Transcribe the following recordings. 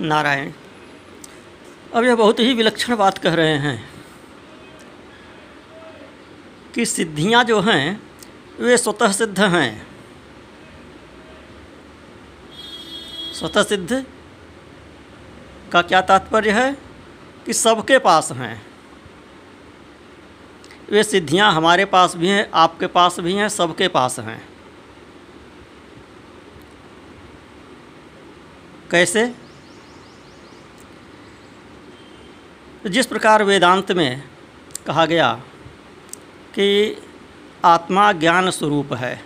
नारायण। अब यह बहुत ही विलक्षण बात कह रहे हैं कि सिद्धियाँ जो हैं, वे स्वतः सिद्ध हैं। स्वतः सिद्ध का क्या तात्पर्य है कि सबके पास हैं। वे सिद्धियाँ हमारे पास भी हैं, आपके पास भी हैं, सबके पास हैं। कैसे? जिस प्रकार वेदांत में कहा गया कि आत्मा ज्ञान स्वरूप है,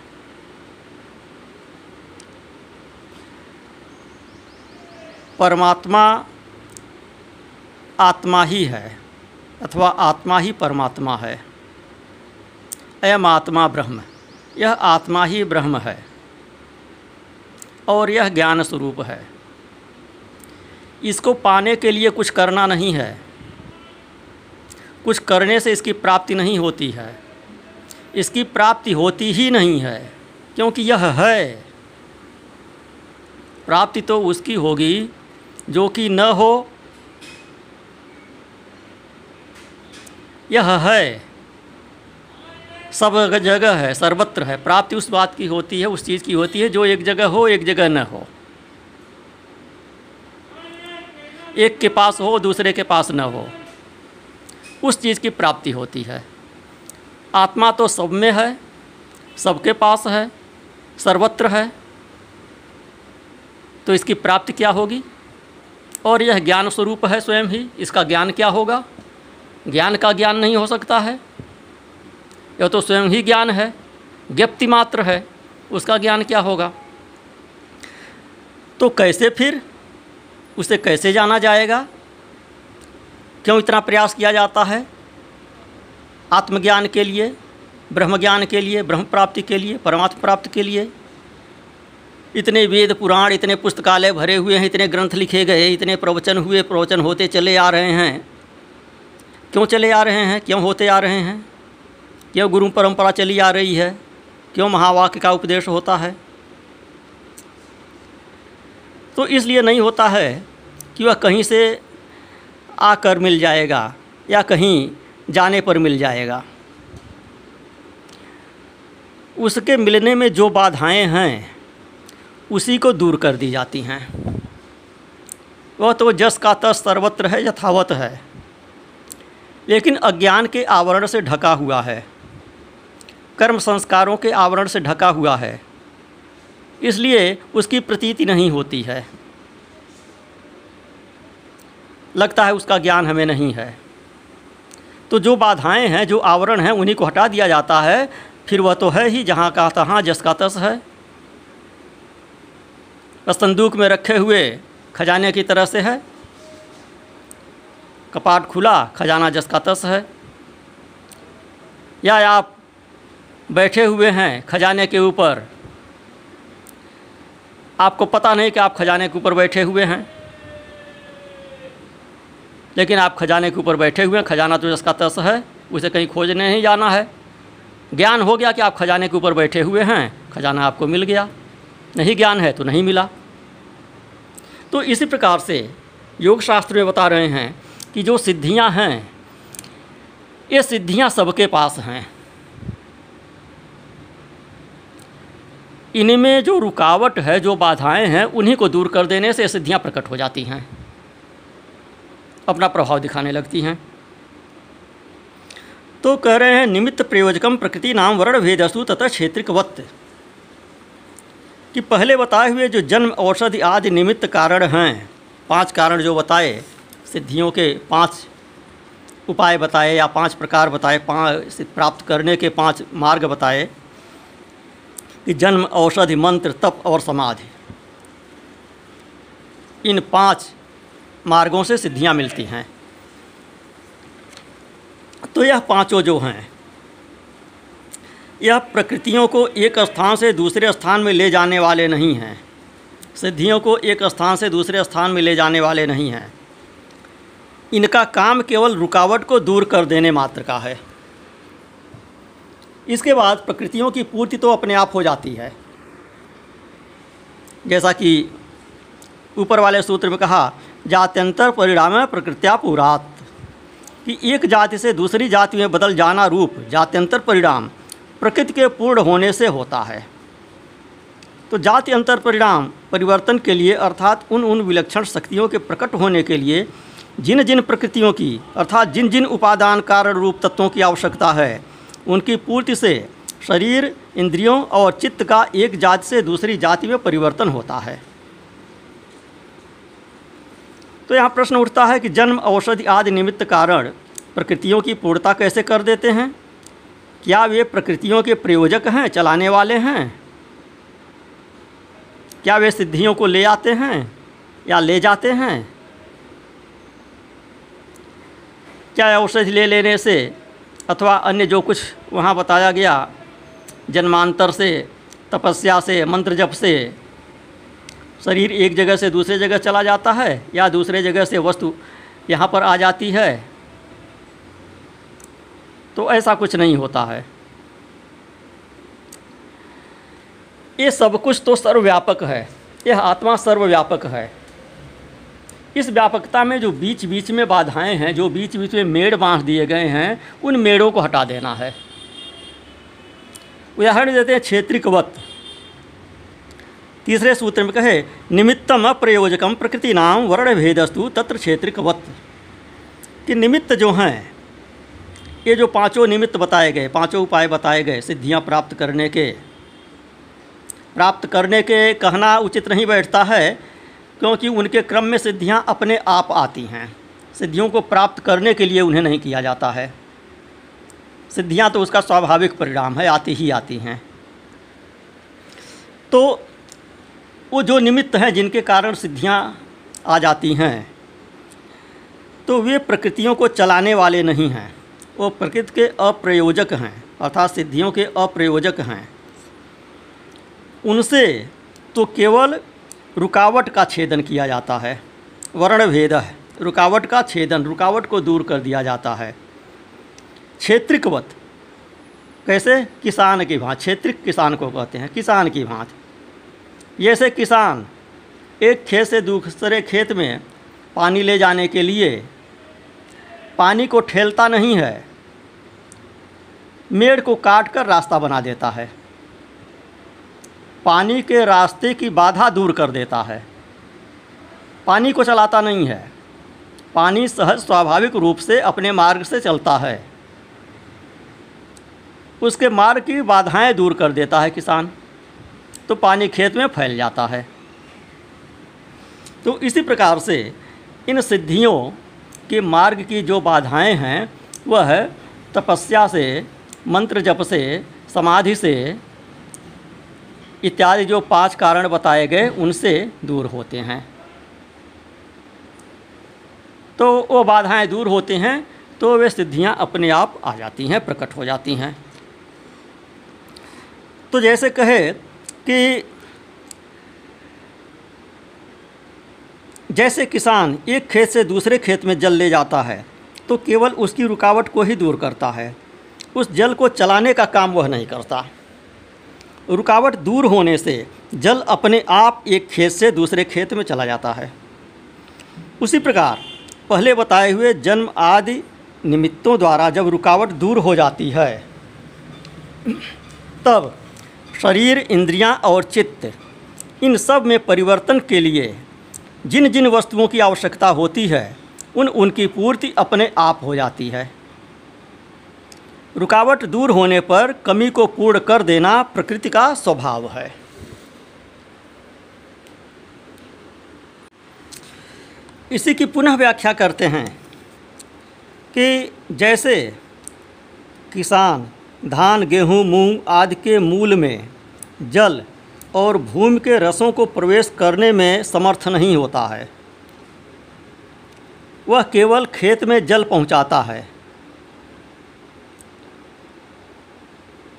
परमात्मा आत्मा ही है अथवा आत्मा ही परमात्मा है। अयम आत्मा ब्रह्म, यह आत्मा ही ब्रह्म है और यह ज्ञान स्वरूप है। इसको पाने के लिए कुछ करना नहीं है। कुछ करने से इसकी प्राप्ति नहीं होती है। इसकी प्राप्ति होती ही नहीं है, क्योंकि यह है। प्राप्ति तो उसकी होगी जो कि न हो। यह है। सब जगह है, सर्वत्र है। प्राप्ति उस बात की होती है, उस चीज़ की होती है, जो एक जगह हो, एक जगह न हो। एक के पास हो, दूसरे के पास न हो। उस चीज़ की प्राप्ति होती है। आत्मा तो सब में है, सबके पास है, सर्वत्र है। तो इसकी प्राप्ति क्या होगी? और यह ज्ञान स्वरूप है स्वयं ही, इसका ज्ञान क्या होगा? ज्ञान का ज्ञान नहीं हो सकता है। यह तो स्वयं ही ज्ञान है ज्ञप्ति मात्र है, उसका ज्ञान क्या होगा? तो कैसे फिर? उसे कैसे जाना जाएगा? क्यों इतना प्रयास किया जाता है? आत्मज्ञान के लिए ब्रह्म ज्ञान के लिए, ब्रह्म प्राप्ति के लिए, परमात्मा प्राप्ति के लिए। इतने वेद पुराण, इतने पुस्तकालय भरे हुए हैं, इतने ग्रंथ लिखे गए, इतने प्रवचन हुए, प्रवचन होते चले आ रहे हैं। क्यों चले आ रहे हैं? क्यों होते आ रहे हैं? क्यों गुरु परंपरा चली आ रही है? क्यों महावाक्य का उपदेश होता है? तो इसलिए नहीं होता है कि वह कहीं से आकर मिल जाएगा या कहीं जाने पर मिल जाएगा। उसके मिलने में जो बाधाएँ हैं, उसी को दूर कर दी जाती हैं। वह तो जस का तस सर्वत्र है, यथावत है। लेकिन अज्ञान के आवरण से ढका हुआ है। कर्म संस्कारों के आवरण से ढका हुआ है। इसलिए उसकी प्रतीति नहीं होती है। लगता है उसका ज्ञान हमें नहीं है। तो जो बाधाएँ हैं, जो आवरण हैं, उन्हीं को हटा दिया जाता है। फिर वह तो है ही, जहाँ का तहाँ, जस का तस है। संदूक में रखे हुए खजाने की तरह से है। कपाट खुला, खजाना जस का तस है। या आप बैठे हुए हैं खजाने के ऊपर, आपको पता नहीं कि आप खजाने के ऊपर बैठे हुए हैं। लेकिन आप खजाने के ऊपर बैठे हुए हैं, खजाना तो जिसका तस है, उसे कहीं खोजने नहीं जाना है। ज्ञान हो गया कि आप खजाने के ऊपर बैठे हुए हैं, खजाना आपको मिल गया। नहीं ज्ञान है तो नहीं मिला। तो इसी प्रकार से योग शास्त्र में बता रहे हैं कि जो सिद्धियाँ हैं, ये सिद्धियाँ सबके पास हैं। इनमें जो रुकावट है, जो बाधाएँ हैं, उन्हीं को दूर कर देने से सिद्धियाँ प्रकट हो जाती हैं। अपना प्रभाव दिखाने लगती हैं। तो कह रहे हैं, निमित्त प्रयोजकम प्रकृति नाम वर्ण भेदस्तु तथा क्षेत्रिक क्षेत्रिकवत्त कि पहले बताए हुए जो जन्म, औषधि आदि निमित्त कारण हैं, पाँच कारण जो बताए, सिद्धियों के पाँच उपाय बताए या पाँच प्रकार बताए, पाँच प्राप्त करने के पाँच मार्ग बताए, कि जन्म, औषधि, मंत्र, तप और समाधि। इन पाँच मार्गों से सिद्धियाँ मिलती हैं। तो यह पाँचों जो हैं, यह प्रकृतियों को एक स्थान से दूसरे स्थान में ले जाने वाले नहीं हैं। सिद्धियों को एक स्थान से दूसरे स्थान में ले जाने वाले नहीं हैं। इनका काम केवल रुकावट को दूर कर देने मात्र का है। इसके बाद प्रकृतियों की पूर्ति तो अपने आप हो जाती है। जैसा कि ऊपर वाले सूत्र में कहा जात्यंतर परिणाम प्रकृत्या पुरात। कि एक जाति से दूसरी जाति में बदल जाना रूप, जात्यंतर परिणाम प्रकृति के पूर्ण होने से होता है। तो जाति अंतर परिणाम परिवर्तन के लिए, अर्थात उन उन विलक्षण शक्तियों के प्रकट होने के लिए, जिन जिन प्रकृतियों की, अर्थात जिन जिन उपादान कारण रूप तत्वों की आवश्यकता है, उनकी पूर्ति से शरीर, इंद्रियों और चित्त का एक जाति से दूसरी जाति में परिवर्तन होता है। तो यहाँ प्रश्न उठता है कि जन्म औषधि आदि निमित्त कारण प्रकृतियों की पूर्णता कैसे कर देते हैं? क्या वे प्रकृतियों के प्रयोजक हैं, चलाने वाले हैं? क्या वे सिद्धियों को ले आते हैं या ले जाते हैं? क्या औषधि ले लेने से अथवा अन्य जो कुछ वहाँ बताया गया, जन्मांतर से, तपस्या से, मंत्र जप से शरीर एक जगह से दूसरे जगह चला जाता है या दूसरे जगह से वस्तु यहाँ पर आ जाती है तो ऐसा कुछ नहीं होता है। ये सब कुछ तो सर्वव्यापक है, यह आत्मा सर्वव्यापक है। इस व्यापकता में जो बीच बीच में बाधाएँ हैं, जो बीच बीच में मेड़ बाँध दिए गए हैं, उन मेड़ों को हटा देना है। उदाहरण देते हैं क्षेत्रिकवत। तीसरे सूत्र में कहे, निमित्तम अप्रयोजकम प्रकृति नाम वर्ण भेदस्तु तत्र क्षेत्रिकवत। कि निमित्त जो हैं, ये जो पाँचों निमित्त बताए गए, पाँचों उपाय बताए गए, सिद्धियाँ प्राप्त करने के, प्राप्त करने के कहना उचित नहीं बैठता है, क्योंकि उनके क्रम में सिद्धियाँ अपने आप आती हैं। सिद्धियों को प्राप्त करने के लिए उन्हें नहीं किया जाता है। सिद्धियाँ तो उसका स्वाभाविक परिणाम है, आती ही आती हैं। तो वो जो निमित्त हैं, जिनके कारण सिद्धियाँ आ जाती हैं तो वे प्रकृतियों को चलाने वाले नहीं हैं। वो प्रकृति के अप्रयोजक हैं, अर्थात सिद्धियों के अप्रयोजक हैं। उनसे तो केवल रुकावट का छेदन किया जाता है वर्ण भेद है। रुकावट का छेदन, रुकावट को दूर कर दिया जाता है। क्षेत्रिकवत, कैसे? किसान की भांत, क्षेत्रिक किसान को कहते हैं, किसान की भांत। जैसे किसान एक खेत से दूसरे खेत में पानी ले जाने के लिए पानी को ठेलता नहीं है, मेड़ को काट कर रास्ता बना देता है। पानी के रास्ते की बाधा दूर कर देता है। पानी को चलाता नहीं है। पानी सहज स्वाभाविक रूप से अपने मार्ग से चलता है। उसके मार्ग की बाधाएँ दूर कर देता है किसान। तो पानी खेत में फैल जाता है। तो इसी प्रकार से इन सिद्धियों के मार्ग की जो बाधाएँ हैं, वह तपस्या से, मंत्र जप से, समाधि से इत्यादि जो पाँच कारण बताए गए, उनसे दूर होते हैं। तो वो बाधाएँ दूर होते हैं तो वे सिद्धियाँ अपने आप आ जाती हैं, प्रकट हो जाती हैं। तो जैसे कहे कि जैसे किसान एक खेत से दूसरे खेत में जल ले जाता है तो केवल उसकी रुकावट को ही दूर करता है। उस जल को चलाने का काम वह नहीं करता। रुकावट दूर होने से जल अपने आप एक खेत से दूसरे खेत में चला जाता है। उसी प्रकार पहले बताए हुए जन्म आदि निमित्तों द्वारा जब रुकावट दूर हो जाती है, तब शरीर, इंद्रियाँ और चित्त, इन सब में परिवर्तन के लिए जिन जिन वस्तुओं की आवश्यकता होती है, उन उनकी पूर्ति अपने आप हो जाती है। रुकावट दूर होने पर कमी को पूर्ण कर देना प्रकृति का स्वभाव है। इसी की पुनः व्याख्या करते हैं कि जैसे किसान धान, गेहूँ, मूंग आदि के मूल में जल और भूमि के रसों को प्रवेश करने में समर्थ नहीं होता है। वह केवल खेत में जल पहुंचाता है।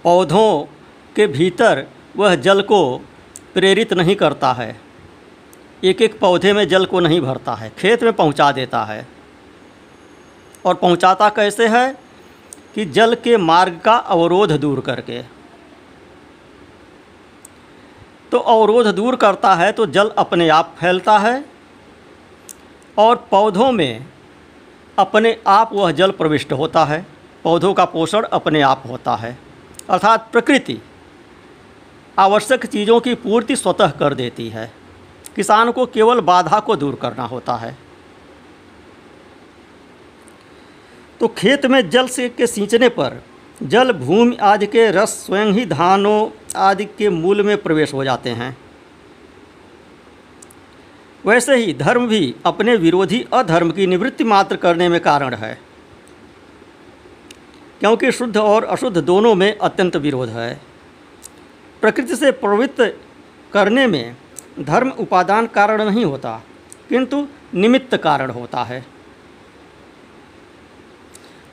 पौधों के भीतर वह जल को प्रेरित नहीं करता है। एक एक पौधे में जल को नहीं भरता है, खेत में पहुँचा देता है। और पहुंचाता कैसे है कि जल के मार्ग का अवरोध दूर करके। तो अवरोध दूर करता है तो जल अपने आप फैलता है। और पौधों में अपने आप वह जल प्रविष्ट होता है। पौधों का पोषण अपने आप होता है। अर्थात प्रकृति आवश्यक चीज़ों की पूर्ति स्वतः कर देती है। किसान को केवल बाधा को दूर करना होता है। तो खेत में जल से के सींचने पर जल, भूमि आदि के रस, स्वयं ही धानों आदि के मूल में प्रवेश हो जाते हैं। वैसे ही धर्म भी अपने विरोधी अधर्म की निवृत्ति मात्र करने में कारण है, क्योंकि शुद्ध और अशुद्ध दोनों में अत्यंत विरोध है। प्रकृति से प्रवृत्त करने में धर्म उपादान कारण नहीं होता, किंतु निमित्त कारण होता है।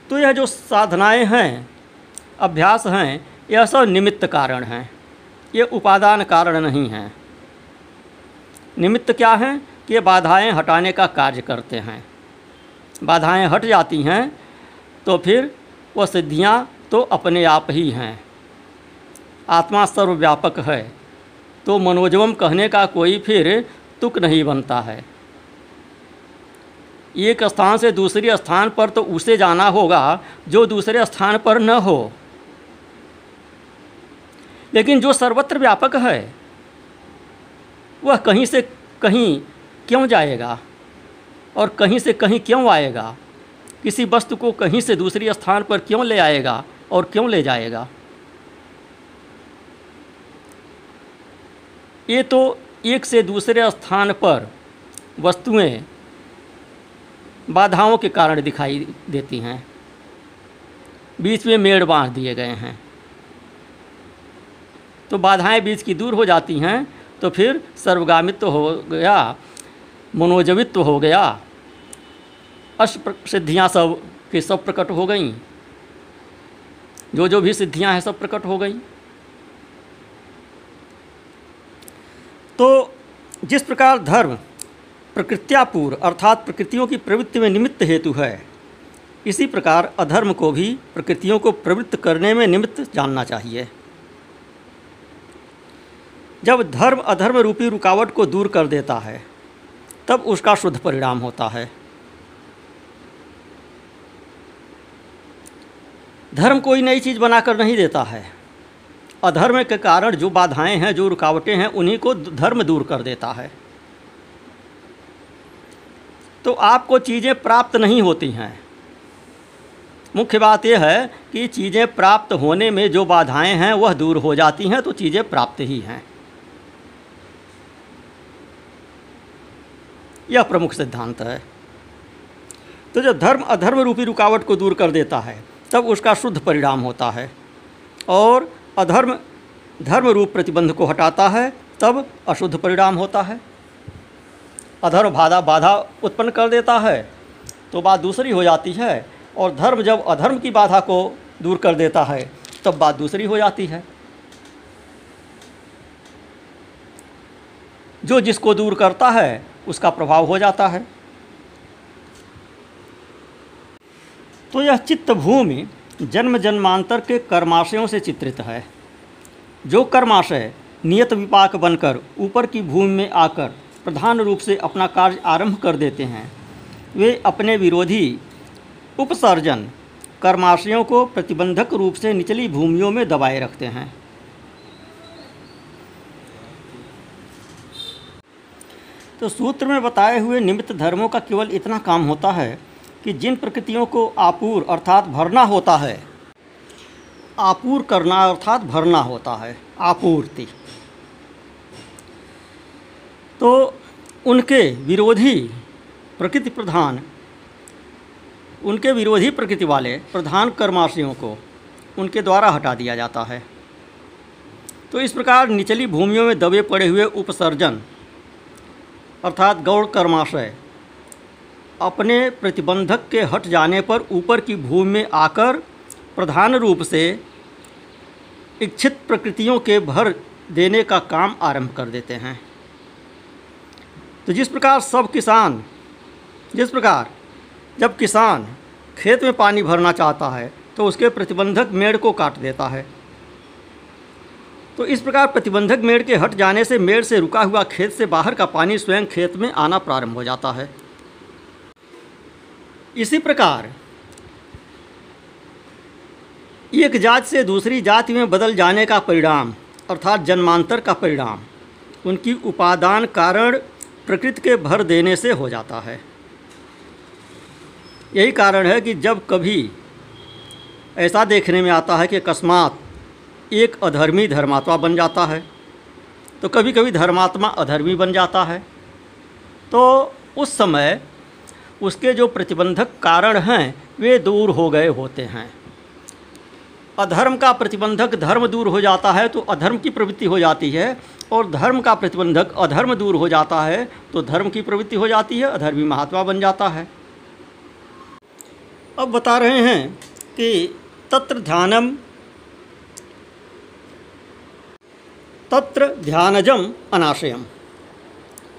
तो यह जो साधनाएँ हैं, अभ्यास हैं यह सब निमित्त कारण हैं। ये उपादान कारण नहीं हैं। निमित्त क्या हैं? कि ये बाधाएँ हटाने का कार्य करते हैं। बाधाएँ हट जाती हैं तो फिर वह सिद्धियाँ तो अपने आप ही हैं। आत्मा सर्वव्यापक है तो मनोजवम कहने का कोई फिर तुक नहीं बनता है। एक स्थान से दूसरे स्थान पर तो उसे जाना होगा, जो दूसरे स्थान पर न हो। लेकिन जो सर्वत्र व्यापक है, वह कहीं से कहीं क्यों जाएगा और कहीं से कहीं क्यों आएगा? किसी वस्तु को कहीं से दूसरी स्थान पर क्यों ले आएगा और क्यों ले जाएगा? ये तो एक से दूसरे स्थान पर वस्तुएँ बाधाओं के कारण दिखाई देती हैं। बीच में मेड़ बाँध दिए गए हैं। तो बाधाएँ बीच की दूर हो जाती हैं तो फिर सर्वगामित्व हो गया, मनोजवित्व हो गया। अष्ट सिद्धियाँ सब के सब प्रकट हो गई। जो जो भी सिद्धियाँ हैं सब प्रकट हो गई। तो जिस प्रकार धर्म प्रकृत्यापूर्व अर्थात प्रकृतियों की प्रवृत्ति में निमित्त हेतु है, इसी प्रकार अधर्म को भी प्रकृतियों को प्रवृत्त करने में निमित्त जानना चाहिए। जब धर्म अधर्म रूपी रुकावट को दूर कर देता है, तब उसका शुद्ध परिणाम होता है। धर्म कोई नई चीज़ बनाकर नहीं देता है। अधर्म के कारण जो बाधाएँ हैं, जो रुकावटें हैं, उन्हीं को धर्म दूर कर देता है। तो आपको चीज़ें प्राप्त नहीं होती हैं। मुख्य बात यह है कि चीज़ें प्राप्त होने में जो बाधाएँ हैं, वह दूर हो जाती हैं तो चीज़ें प्राप्त ही हैं। यह प्रमुख सिद्धांत है। तो जब धर्म अधर्म रूपी रुकावट को दूर कर देता है, तब उसका शुद्ध परिणाम होता है। और अधर्म धर्म रूप प्रतिबंध को हटाता है, तब अशुद्ध परिणाम होता है। अधर्म बाधा बाधा उत्पन्न कर देता है तो बात दूसरी हो जाती है, और धर्म जब अधर्म की बाधा को दूर कर देता है, तब बात दूसरी हो जाती है। जो जिसको दूर करता है उसका प्रभाव हो जाता है। तो यह चित्त भूमि जन्म जन्मांतर के कर्माशयों से चित्रित है। जो कर्माशय नियत विपाक बनकर ऊपर की भूमि में आकर प्रधान रूप से अपना कार्य आरंभ कर देते हैं, वे अपने विरोधी उपसर्जन कर्माशयों को प्रतिबंधक रूप से निचली भूमियों में दबाए रखते हैं। तो सूत्र में बताए हुए निमित्त धर्मों का केवल इतना काम होता है कि जिन प्रकृतियों को आपूर अर्थात भरना होता है, आपूर करना अर्थात भरना होता है, आपूर्ति। तो उनके विरोधी प्रकृति प्रधान, उनके विरोधी प्रकृति वाले प्रधान कर्माशयों को उनके द्वारा हटा दिया जाता है। तो इस प्रकार निचली भूमियों में दबे पड़े हुए उपसर्जन अर्थात गौड़ कर्माशय। अपने प्रतिबंधक के हट जाने पर ऊपर की भूमि में आकर प्रधान रूप से इच्छित प्रकृतियों के भर देने का काम आरंभ कर देते हैं। तो जिस प्रकार सब किसान, जिस प्रकार जब किसान खेत में पानी भरना चाहता है तो उसके प्रतिबंधक मेड़ को काट देता है। तो इस प्रकार प्रतिबंधक मेड़ के हट जाने से मेड़ से रुका हुआ खेत से बाहर का पानी स्वयं खेत में आना प्रारंभ हो जाता है। इसी प्रकार, एक जात से दूसरी जाति में बदल जाने का परिणाम, अर्थात जन्मांतर का परिणाम, उनकी उपादान कारण प्रकृति के भर देने से हो जाता है। यही कारण है कि जब कभी ऐसा देखने में आता है कि अकस्मात एक अधर्मी धर्मात्मा बन जाता है। तो कभी कभी धर्मात्मा अधर्मी बन जाता है। तो उस समय उसके जो प्रतिबंधक कारण हैं, वे दूर हो गए होते हैं। अधर्म का प्रतिबंधक धर्म दूर हो जाता है तो अधर्म की प्रवृत्ति हो जाती है। और धर्म का प्रतिबंधक अधर्म दूर हो जाता है तो धर्म की प्रवृत्ति हो जाती है, अधर्मी महात्मा बन जाता है। अब बता रहे हैं कि तत्र ध्यानम तत्र ध्यानजम अनाशयम।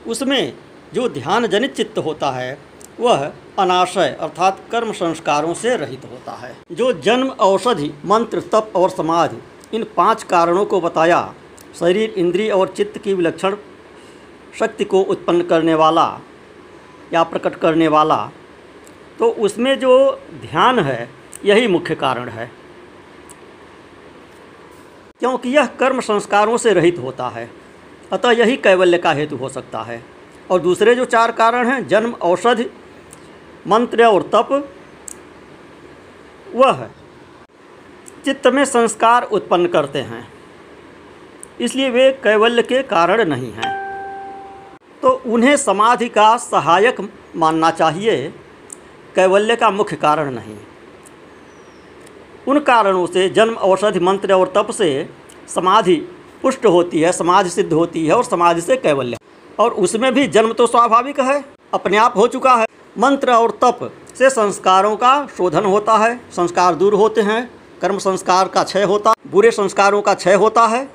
उसमें जो ध्यान जनित चित्त होता है, वह अनाशय अर्थात कर्म संस्कारों से रहित होता है। जो जन्म, औषधि, मंत्र, तप और समाधि, इन पाँच कारणों को बताया, शरीर, इंद्रिय और चित्त की विलक्षण शक्ति को उत्पन्न करने वाला या प्रकट करने वाला तो उसमें जो ध्यान है, यही मुख्य कारण है। क्योंकि यह कर्म संस्कारों से रहित होता है। अतः यही कैवल्य का हेतु हो सकता है। और दूसरे जो चार कारण हैं, जन्म, औषधि, मंत्र और तप, वह चित्त में संस्कार उत्पन्न करते हैं। इसलिए वे कैवल्य के कारण नहीं हैं। तो उन्हें समाधि का सहायक मानना चाहिए। कैवल्य का मुख्य कारण नहीं। उन कारणों से जन्म, औषधि, मंत्र और तप से समाधि पुष्ट होती है, समाधि सिद्ध होती है और समाधि से कैवल्य। और उसमें भी जन्म तो स्वाभाविक है, अपने आप हो चुका है। मंत्र और तप से संस्कारों का शोधन होता है, संस्कार दूर होते हैं, कर्म संस्कार का क्षय होता, बुरे संस्कारों का क्षय होता है।